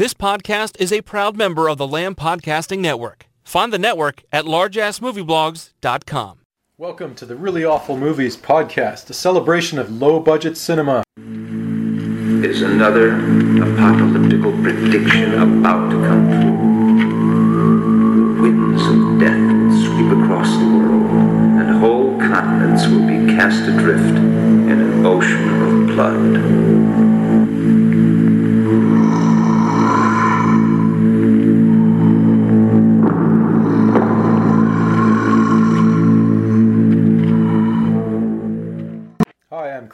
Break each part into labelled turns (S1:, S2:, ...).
S1: This podcast is a proud member of the Lamb Podcasting Network. Find the network at largeassmovieblogs.com.
S2: Welcome to the Really Awful Movies podcast, a celebration of low budget cinema.
S3: is another apocalyptical prediction about to come true. The winds of death will sweep across the world, and whole continents will be cast adrift in an ocean of blood.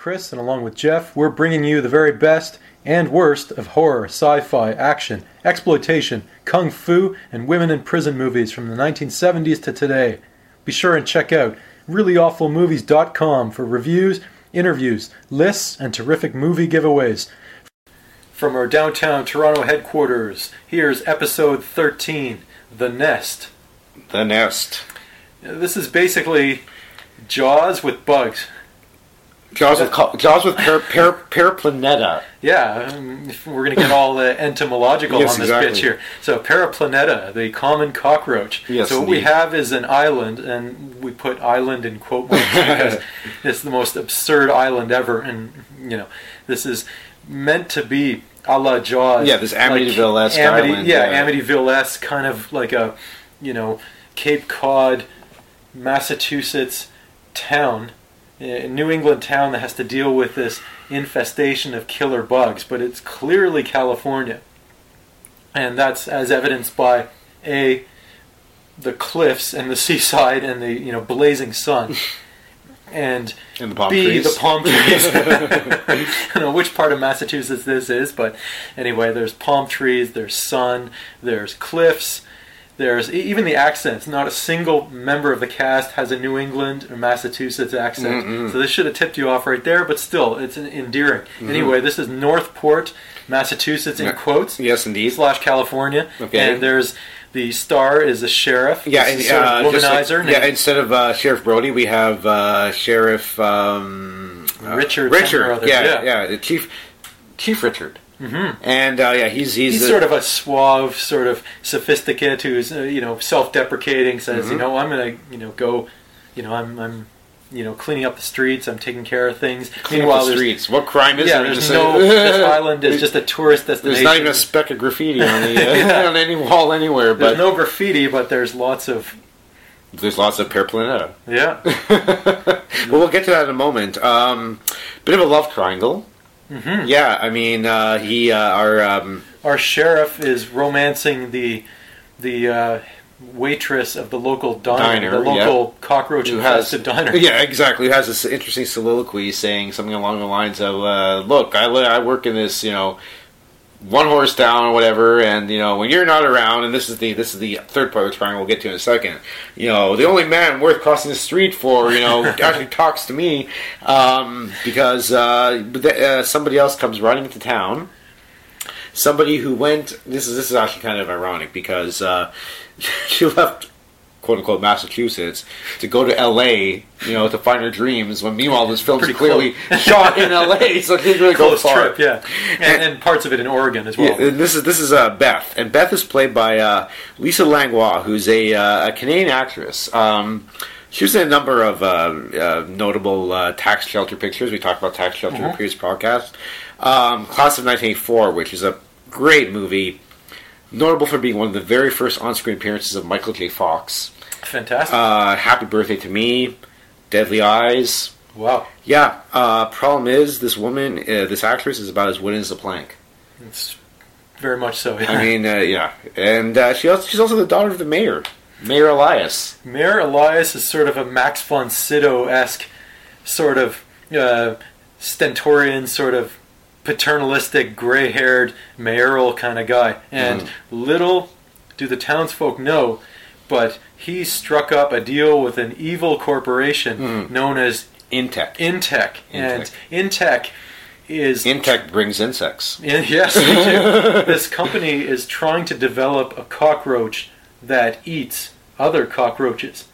S2: Chris, and along with Jeff, we're bringing you the very best and worst of horror, sci fi, action, exploitation, kung fu, and women in prison movies from the 1970s to today. Be sure and check out reallyawfulmovies.com for reviews, interviews, lists, and terrific movie giveaways. From our downtown Toronto headquarters, here's episode 13 The Nest.
S4: The Nest.
S2: This is basically Jaws with bugs.
S4: Jaws with Jaws with per, per, Periplaneta.
S2: Yeah, um, we're going to get all the entomological
S4: Yes,
S2: on this
S4: exactly.
S2: pitch here. So, Paraplaneta, the common cockroach.
S4: Yes,
S2: so, what we have is an island, and we put island in quote marks because it's the most absurd island ever. And, you know, this is meant to be a la Jaws.
S4: Yeah, this Amityville-esque
S2: Amity-
S4: island,
S2: Yeah,
S4: yeah.
S2: Amityville esque, kind of like a, you know, Cape Cod, Massachusetts town a New England town that has to deal with this infestation of killer bugs, but it's clearly California. And that's as evidenced by A, the cliffs and the seaside and the you know blazing sun. And
S4: And the palm
S2: B,
S4: trees.
S2: the palm trees. I don't know which part of Massachusetts this is, but anyway, there's palm trees, there's sun, there's cliffs, there's even the accents. Not a single member of the cast has a New England or Massachusetts accent. So this should have tipped you off right there, but still, it's en- endearing. Anyway, this is Northport, Massachusetts, in
S4: Mm-hmm.
S2: Quotes,
S4: Yes, indeed.
S2: slash California.
S4: Okay.
S2: And there's the star is a sheriff.
S4: Yeah, and, uh, just like- yeah. Instead of uh, Sheriff Brody, we have uh, Sheriff um, uh,
S2: Richard
S4: Richard. Yeah,
S2: yeah.
S4: yeah, the Chief Chief Richard. Mm-hmm. And uh, yeah, he's he's,
S2: he's
S4: a-
S2: sort of a suave, sort of sophisticate who's uh, you know self-deprecating. Says,
S4: Mm-hmm.
S2: you know, I'm gonna you know go, you know, I'm I'm you know cleaning up the streets. I'm taking care of things.
S4: clean up the streets. What crime is
S2: yeah,
S4: there?
S2: there's no. this island is just a tourist destination.
S4: There's not even a speck of graffiti on the uh, on any wall anywhere,
S2: There's
S4: but
S2: no graffiti, but there's lots of
S4: there's lots of Periplaneta.
S2: yeah.
S4: well, we'll get to that in a moment. Um, bit of a love triangle. Mm-hmm. Yeah, I mean, uh, he, uh, our, um,
S2: Our sheriff is romancing the the uh, waitress of the local diner,
S4: Diner,
S2: the local cockroach
S4: who has,
S2: diner.
S4: yeah, exactly, who has this interesting soliloquy saying something along the lines of, uh, "Look, I, I work in this, you know, one horse down or whatever, and you know, when you're not around, and this is the this is the third part of the triangle we'll get to in a second. You know, the only man worth crossing the street for, you know, actually talks to me um, because uh, uh, somebody else comes running into town." somebody who went this is this is actually kind of ironic because uh, she left quote unquote Massachusetts to go to LA, you know, to find her dreams when meanwhile this film's
S2: Pretty
S4: clearly shot in LA, so it didn't really go far.
S2: trip, yeah, and, and parts of it in Oregon as well.
S4: Yeah, this is this is uh, Beth, and Beth is played by uh, Lisa Langlois, who's a, uh, a Canadian actress. Um, she was in a number of uh, uh, notable uh, tax shelter pictures. We talked about tax shelter in a previous podcast. Um, Class of 1984, which is a great movie, notable for being one of the very first on-screen appearances of Michael J. Fox.
S2: Fantastic.
S4: Uh, Happy Birthday to Me, Deadly Eyes.
S2: wow.
S4: Yeah. Uh, problem is, this woman, uh, this actress, is about as wooden as a plank.
S2: It's very much so. Yeah.
S4: I mean, uh, yeah, and uh, she also, she's also the daughter of the mayor, Mayor Elias.
S2: Mayor Elias is sort of a Max von Sydow esque, sort of uh, stentorian, sort of paternalistic, gray haired, mayoral kind of guy. And
S4: Mm.
S2: little do the townsfolk know, but he struck up a deal with an evil corporation
S4: Mm.
S2: known as
S4: Intech.
S2: Intech. And Intech is
S4: Intech brings insects.
S2: Yeah, yes, they do. this company is trying to develop a cockroach that eats other cockroaches.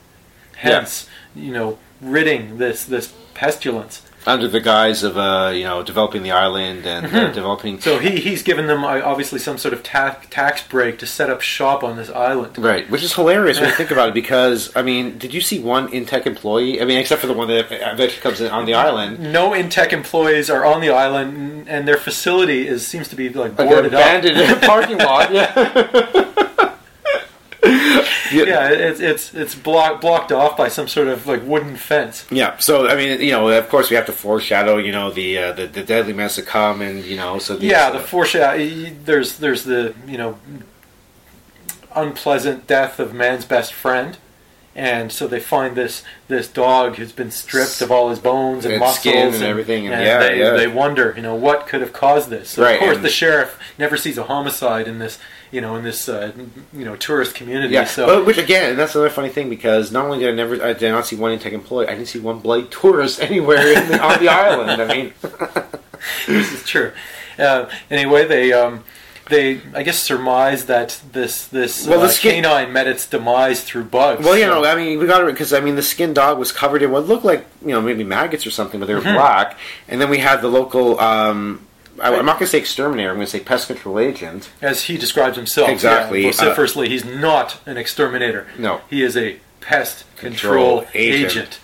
S2: Hence, you know, ridding this this pestilence.
S4: Under the guise of uh, you know developing the island and uh, developing.
S2: So he, he's given them uh, obviously some sort of ta- tax break to set up shop on this island.
S4: Right, which is hilarious when you think about it. Because I mean, did you see one Intech employee? I mean, except for the one that eventually comes in on the island,
S2: No Intech employees are on the island, and their facility is seems to be like
S4: like
S2: boarded up.
S4: abandoned in the parking lot. Yeah,
S2: Yeah, it's it's it's block, blocked off by some sort of like wooden fence.
S4: yeah. So I mean, you know, of course, we have to foreshadow, you know, the uh, the, the deadly menace to come, and you know, so these,
S2: Yeah,
S4: uh,
S2: the foreshadow. There's there's the you know unpleasant death of man's best friend, and so they find this this dog who's been stripped of all his bones and
S4: And
S2: muscles
S4: skin and everything, and yeah,
S2: they,
S4: yeah.
S2: they wonder, you know, what could have caused this. So
S4: Right,
S2: of course, the sheriff never sees a homicide in this you know in this uh, you know tourist community.
S4: Yeah,
S2: so
S4: but which again, that's another funny thing because not only did I never, I did not see one Intech employee, I didn't see one bloody tourist anywhere in the, on the island. I mean,
S2: this is true. Uh, anyway, they um, they I guess surmise that this this
S4: Well,
S2: uh,
S4: the skin-
S2: canine met its demise through bugs.
S4: well, you
S2: So-
S4: know, I mean, we got it because I mean, the skin dog was covered in what looked like you know maybe maggots or something, but they were
S2: Mm-hmm.
S4: black. And then we had the local. Um, I, I'm not going to say exterminator. I'm going to say pest control agent.
S2: as he describes himself.
S4: Exactly,
S2: Yeah,
S4: uh,
S2: vociferously, he's not an exterminator.
S4: No.
S2: he is a pest control,
S4: Control agent.
S2: agent.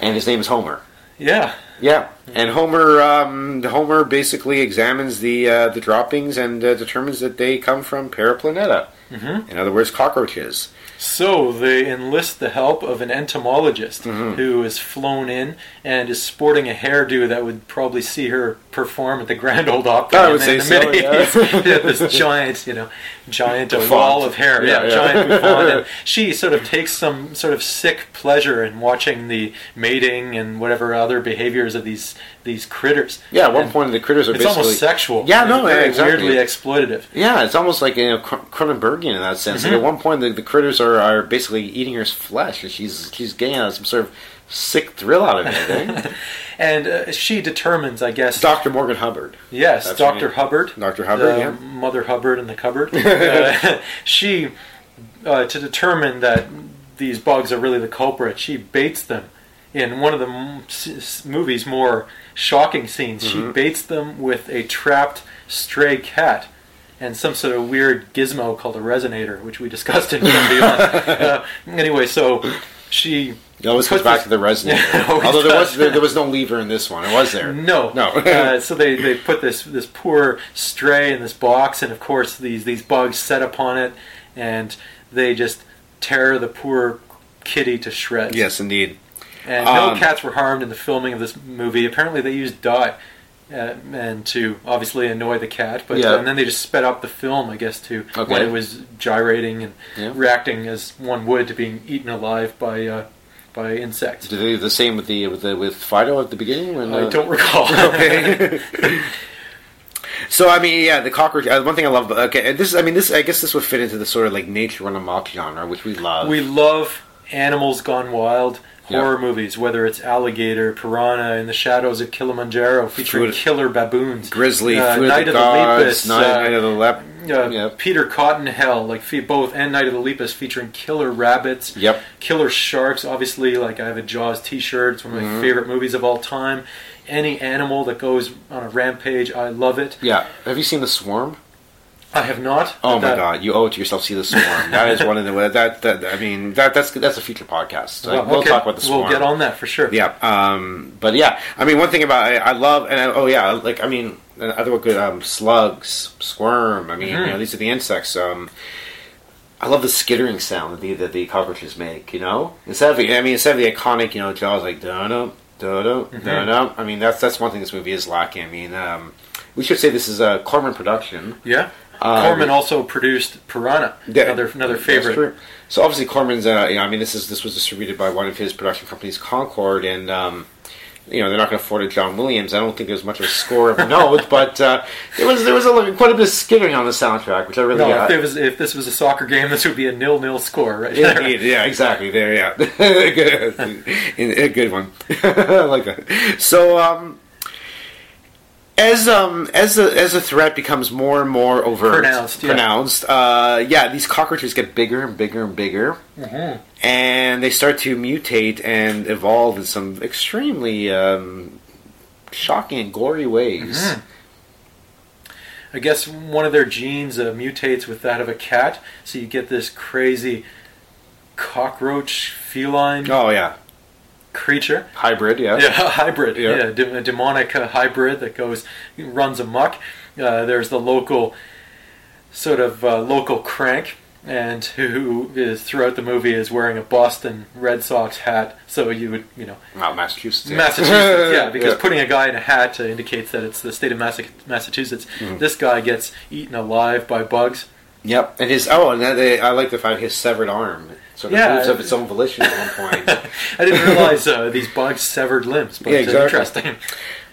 S4: and his name is Homer.
S2: Yeah,
S4: Yeah, and Homer um, Homer basically examines the uh, the droppings and uh, determines that they come from Paraplaneta. Mm-hmm. In other words, cockroaches.
S2: So they enlist the help of an entomologist
S4: Mm-hmm.
S2: who is flown in and is sporting a hairdo that would probably see her perform at the Grand Old Opry.
S4: I would
S2: in
S4: say
S2: the
S4: so,
S2: mid-eighties. this giant, you know, giant
S4: Bouffant.
S2: wall of hair.
S4: Yeah,
S2: Yeah,
S4: yeah.
S2: giant. And she sort of takes some sort of sick pleasure in watching the mating and whatever other behaviors of these these critters.
S4: Yeah, at one
S2: And
S4: point the critters are
S2: It's
S4: basically
S2: almost sexual.
S4: Yeah, no, yeah, exactly.
S2: weirdly exploitative.
S4: Yeah, it's almost like you know Cron- Cronenbergian in that sense.
S2: Mm-hmm.
S4: Like at one point, the, the critters are, are basically eating her flesh, and she's she's getting out some sort of sick thrill out of it. eh?
S2: And uh, she determines, I guess,
S4: Doctor Morgan Hubbard,
S2: yes,
S4: That's
S2: Dr. Hubbard,
S4: Doctor Hubbard, yeah.
S2: Mother Hubbard in the cupboard. uh, she, uh, to determine that these bugs are really the culprit, she baits them. In one of the m- s- s- movie's more shocking scenes,
S4: Mm-hmm.
S2: she baits them with a trapped stray cat and some sort of weird gizmo called a resonator, which we discussed in Beyond. uh, anyway, so she
S4: It always comes back to the resonator.
S2: Yeah,
S4: Although there was there, there was no lever in this one, it was there.
S2: No,
S4: No.
S2: uh, so they, they put this this poor stray in this box, and of course these these bugs set upon it, and they just tear the poor kitty to shreds.
S4: Yes, indeed.
S2: and no
S4: Um,
S2: cats were harmed in the filming of this movie. Apparently, they used dye. Uh, and to obviously annoy the cat, but
S4: Yeah.
S2: and then they just sped up the film, I guess, to
S4: Okay.
S2: when it was gyrating and
S4: Yeah.
S2: reacting as one would to being eaten alive by uh, by insects.
S4: Did they do the same with the with the with Fido at the beginning? When,
S2: I
S4: uh,
S2: don't recall.
S4: Okay. so I mean, yeah, the cockroach. Uh, one thing I love. Okay, this. I mean, this. I guess this would fit into the sort of like nature run amok genre, which we love.
S2: We love animals gone wild
S4: Yeah.
S2: horror movies, whether it's Alligator, Piranha, In the Shadows of Kilimanjaro, featuring
S4: Food-
S2: killer baboons,
S4: Grizzly,
S2: uh, Night
S4: of the
S2: the
S4: Gods,
S2: Lepus,
S4: Night,
S2: uh,
S4: Night of the Lep.
S2: Uh,
S4: Yep.
S2: Peter Cottonhell, like fe- both, and Night of the Lepus, featuring killer rabbits,
S4: Yep.
S2: killer sharks. Obviously, like I have a Jaws T-shirt. It's one of my
S4: Mm-hmm.
S2: favorite movies of all time. Any animal that goes on a rampage, I love it.
S4: Yeah. Have you seen the Swarm?
S2: I have not.
S4: Oh my
S2: that-
S4: God! You owe it to yourself. See the Swarm. that is one of the that that. I mean that that's that's a future podcast. Like,
S2: Well,
S4: we'll
S2: okay,
S4: talk about the Swarm.
S2: We'll get on that for sure.
S4: Yeah, um, but yeah, I mean, one thing about I, I love, and I, oh yeah, like I mean, other good um, slugs, squirm. I mean,
S2: Mm-hmm.
S4: you know, these are the insects. Um, I love the skittering sound that the that the cockroaches make. You know, instead of the- I mean, instead of the iconic, you know, jaws like da da da da
S2: Mm-hmm.
S4: da da. I mean, that's that's one thing this movie is lacking. I mean, um, we should say this is a Corman production.
S2: Yeah.
S4: Uh,
S2: Corman also produced Piranha,
S4: Yeah,
S2: another another favorite.
S4: So obviously Corman's, uh, you know, I mean, this is this was distributed by one of his production companies, Concorde, and um, you know they're not going to afford a John Williams. I don't think there's much of a score of note, but uh, there was there was a, quite a bit of skittering on the soundtrack, which I really
S2: No,
S4: got.
S2: if, was, if this was a soccer game, this would be a nil-nil score, right?
S4: Indeed, yeah, exactly. There, yeah, good, a good one. I like that. So, um, as um as the as the threat becomes more and more overt,
S2: Pronounced, yeah.
S4: pronounced, uh, yeah, these cockroaches get bigger and bigger and bigger,
S2: Mm-hmm.
S4: and they start to mutate and evolve in some extremely um, shocking and gory ways.
S2: Mm-hmm. I guess one of their genes uh, mutates with that of a cat, so you get this crazy cockroach feline
S4: Oh yeah,
S2: creature.
S4: hybrid. Yeah.
S2: Yeah, hybrid.
S4: Yeah.
S2: Yeah, de- a demonic uh, hybrid that goes runs amok. Uh, there's the local sort of uh, local crank, and who is throughout the movie is wearing a Boston Red Sox hat. So you would, you know,
S4: Wow, Massachusetts. Yeah.
S2: Massachusetts, yeah, because
S4: Yeah.
S2: putting a guy in a hat uh, indicates that it's the state of Massachusetts.
S4: Mm-hmm.
S2: This guy gets eaten alive by bugs.
S4: Yep, and his oh, and they, I like the fact his severed arm sort of
S2: Yeah.
S4: moves of its own volition at one point.
S2: I didn't realize uh, these bugs severed limbs, but
S4: Yeah,
S2: uh,
S4: exactly.
S2: interesting.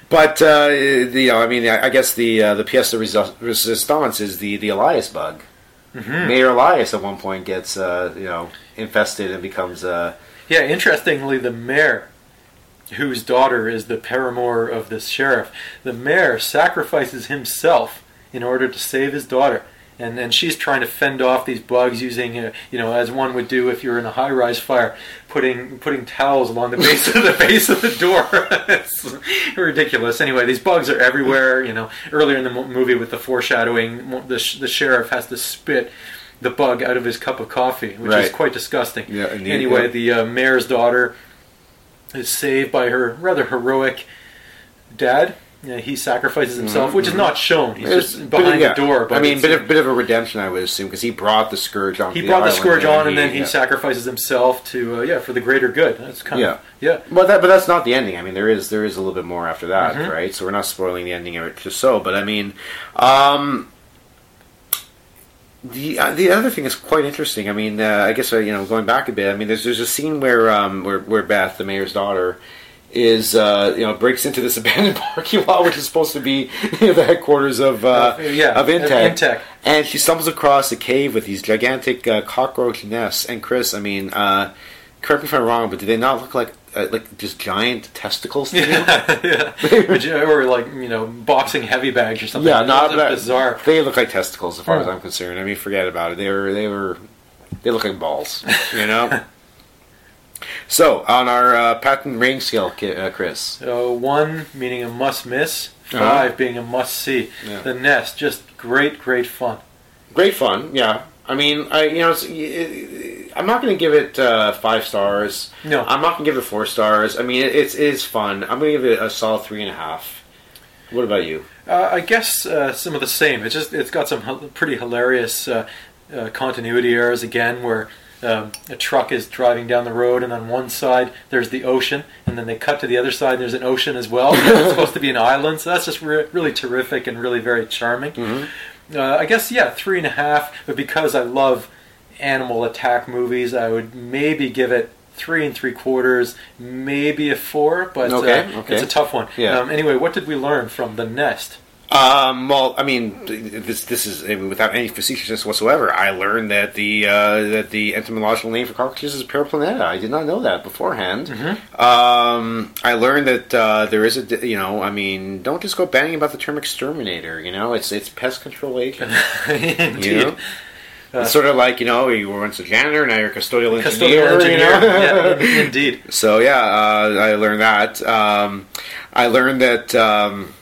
S4: But uh, you know, I mean, I I guess the uh, the pièce de resistance is the the Elias bug.
S2: Mm-hmm.
S4: Mayor Elias at one point gets uh, you know infested and becomes uh,
S2: Yeah, interestingly, the mayor, whose daughter is the paramour of the sheriff, the mayor sacrifices himself in order to save his daughter. And, and she's trying to fend off these bugs using, uh, you know, as one would do if you're in a high-rise fire, putting putting towels along the base of the base of the door. it's ridiculous. Anyway, these bugs are everywhere. You know, earlier in the movie with the foreshadowing, the sh- the sheriff has to spit the bug out of his cup of coffee, which is quite disgusting.
S4: Yeah, indeed,
S2: anyway,
S4: yeah.
S2: the uh, mayor's daughter is saved by her rather heroic dad. Yeah, he sacrifices himself, which is not shown. He's
S4: It's-
S2: just behind
S4: yeah.
S2: the door. But
S4: I mean, bit of bit of a redemption, I would assume, because he brought the scourge on.
S2: he brought the scourge on, and then he
S4: yeah.
S2: sacrifices himself to uh, yeah for the greater good. That's kind
S4: Yeah.
S2: of yeah.
S4: Well, that, but that's not the ending. I mean, there is there is a little bit more after that,
S2: Mhm.
S4: right? So we're not spoiling the ending of it just so. But I mean, um, the uh, the other thing is quite interesting. I mean, uh, I guess uh, you know, going back a bit. I mean, there's there's a scene where um where where Beth, the mayor's daughter. Is uh, you know breaks into this abandoned parking lot, which is supposed to be you know, the headquarters of uh,
S2: yeah,
S4: of Intech.
S2: Intech.
S4: and she stumbles across a cave with these gigantic uh, cockroach nests. And Chris, I mean, uh, correct me if I'm wrong, but do they not look like uh, like just giant testicles? To you?
S2: Yeah, yeah. Or like you know, boxing heavy bags or something.
S4: Yeah, not
S2: It's bizarre.
S4: They look like testicles, as far as
S2: Oh.
S4: I'm concerned. I mean, forget about it. They were they were they look like balls, you know. so on our uh, patent range scale, uh, Chris.
S2: So one meaning a must miss,
S4: Uh-huh.
S2: 5 being a must see.
S4: Yeah.
S2: The nest, just great, great fun.
S4: Great fun, yeah. I mean, I you know, it's, it, I'm not going to give it uh, five stars.
S2: No.
S4: I'm not going to give it four stars. I mean, it, it's it is fun. I'm going to give it a solid three and a half. What about you?
S2: Uh, I guess uh, some of the same. It's just it's got some h- pretty hilarious uh, uh, continuity errors again, where um, a truck is driving down the road, and on one side there's the ocean, and then they cut to the other side, and there's an ocean as well. it's supposed to be an island, so that's just re- really terrific and really very charming. Uh, I guess yeah, three and a half. But because I love animal attack movies, I would maybe give it. Three and three quarters, maybe a four, but
S4: Okay,
S2: uh,
S4: okay.
S2: it's a tough one.
S4: Yeah.
S2: Um, anyway, what did we learn from the nest?
S4: Um, well, I mean, this this is I mean, without any facetiousness whatsoever. I learned that the uh, that the etymological name for cockroaches is Paraplaneta. I did not know that beforehand. Um, I learned that uh, there is a you know, I mean, don't just go banging about the term exterminator. You know, it's it's pest control agent.
S2: Indeed.
S4: You know? it's sort of like you know, you were once a janitor, now you're a custodial engineer.
S2: Custodial engineer.
S4: You know?
S2: yeah, indeed.
S4: So yeah, uh, I learned that. Um, I learned that um,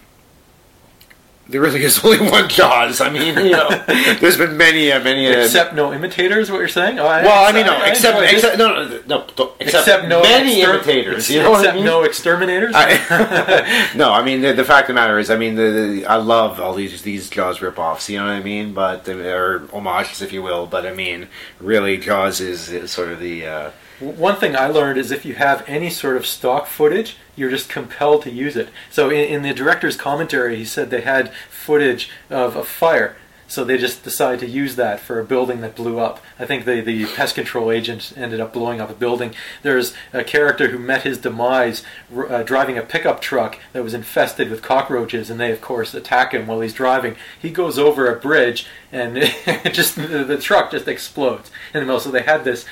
S4: there really is only one Jaws. I mean, you know, there's been many, uh, many. Uh,
S2: Except no imitators, what you're saying? Oh, I,
S4: well, I mean, no,
S2: I
S4: except,
S2: it.
S4: except no, no, no, don't- except,
S2: Except no
S4: many imitators. You know what I mean?
S2: no exterminators?
S4: I, no, I mean the, the fact of the matter is, I mean the, the I love all these these Jaws ripoffs. You know what I mean? But or homages, if you will. But I mean, really, Jaws is, is sort of the. Uh,
S2: One thing I learned is if you have any sort of stock footage, you're just compelled to use it. So in, in the director's commentary, he said they had footage of a fire, so they just decided to use that for a building that blew up. I think the, the pest control agent ended up blowing up a building. There's a character who met his demise uh, driving a pickup truck that was infested with cockroaches, and they, of course, attack him while he's driving. He goes over a bridge, and just the, truck just explodes middle. So they had this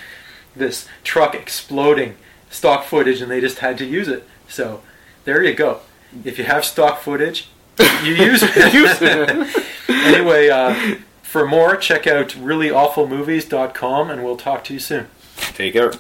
S2: this truck exploding stock footage and they just had to use it. So there you go. If you have stock footage, you use it.
S4: Use it.
S2: anyway, uh, for more, check out reallyawfulmovies.com and we'll talk to you soon.
S4: take care.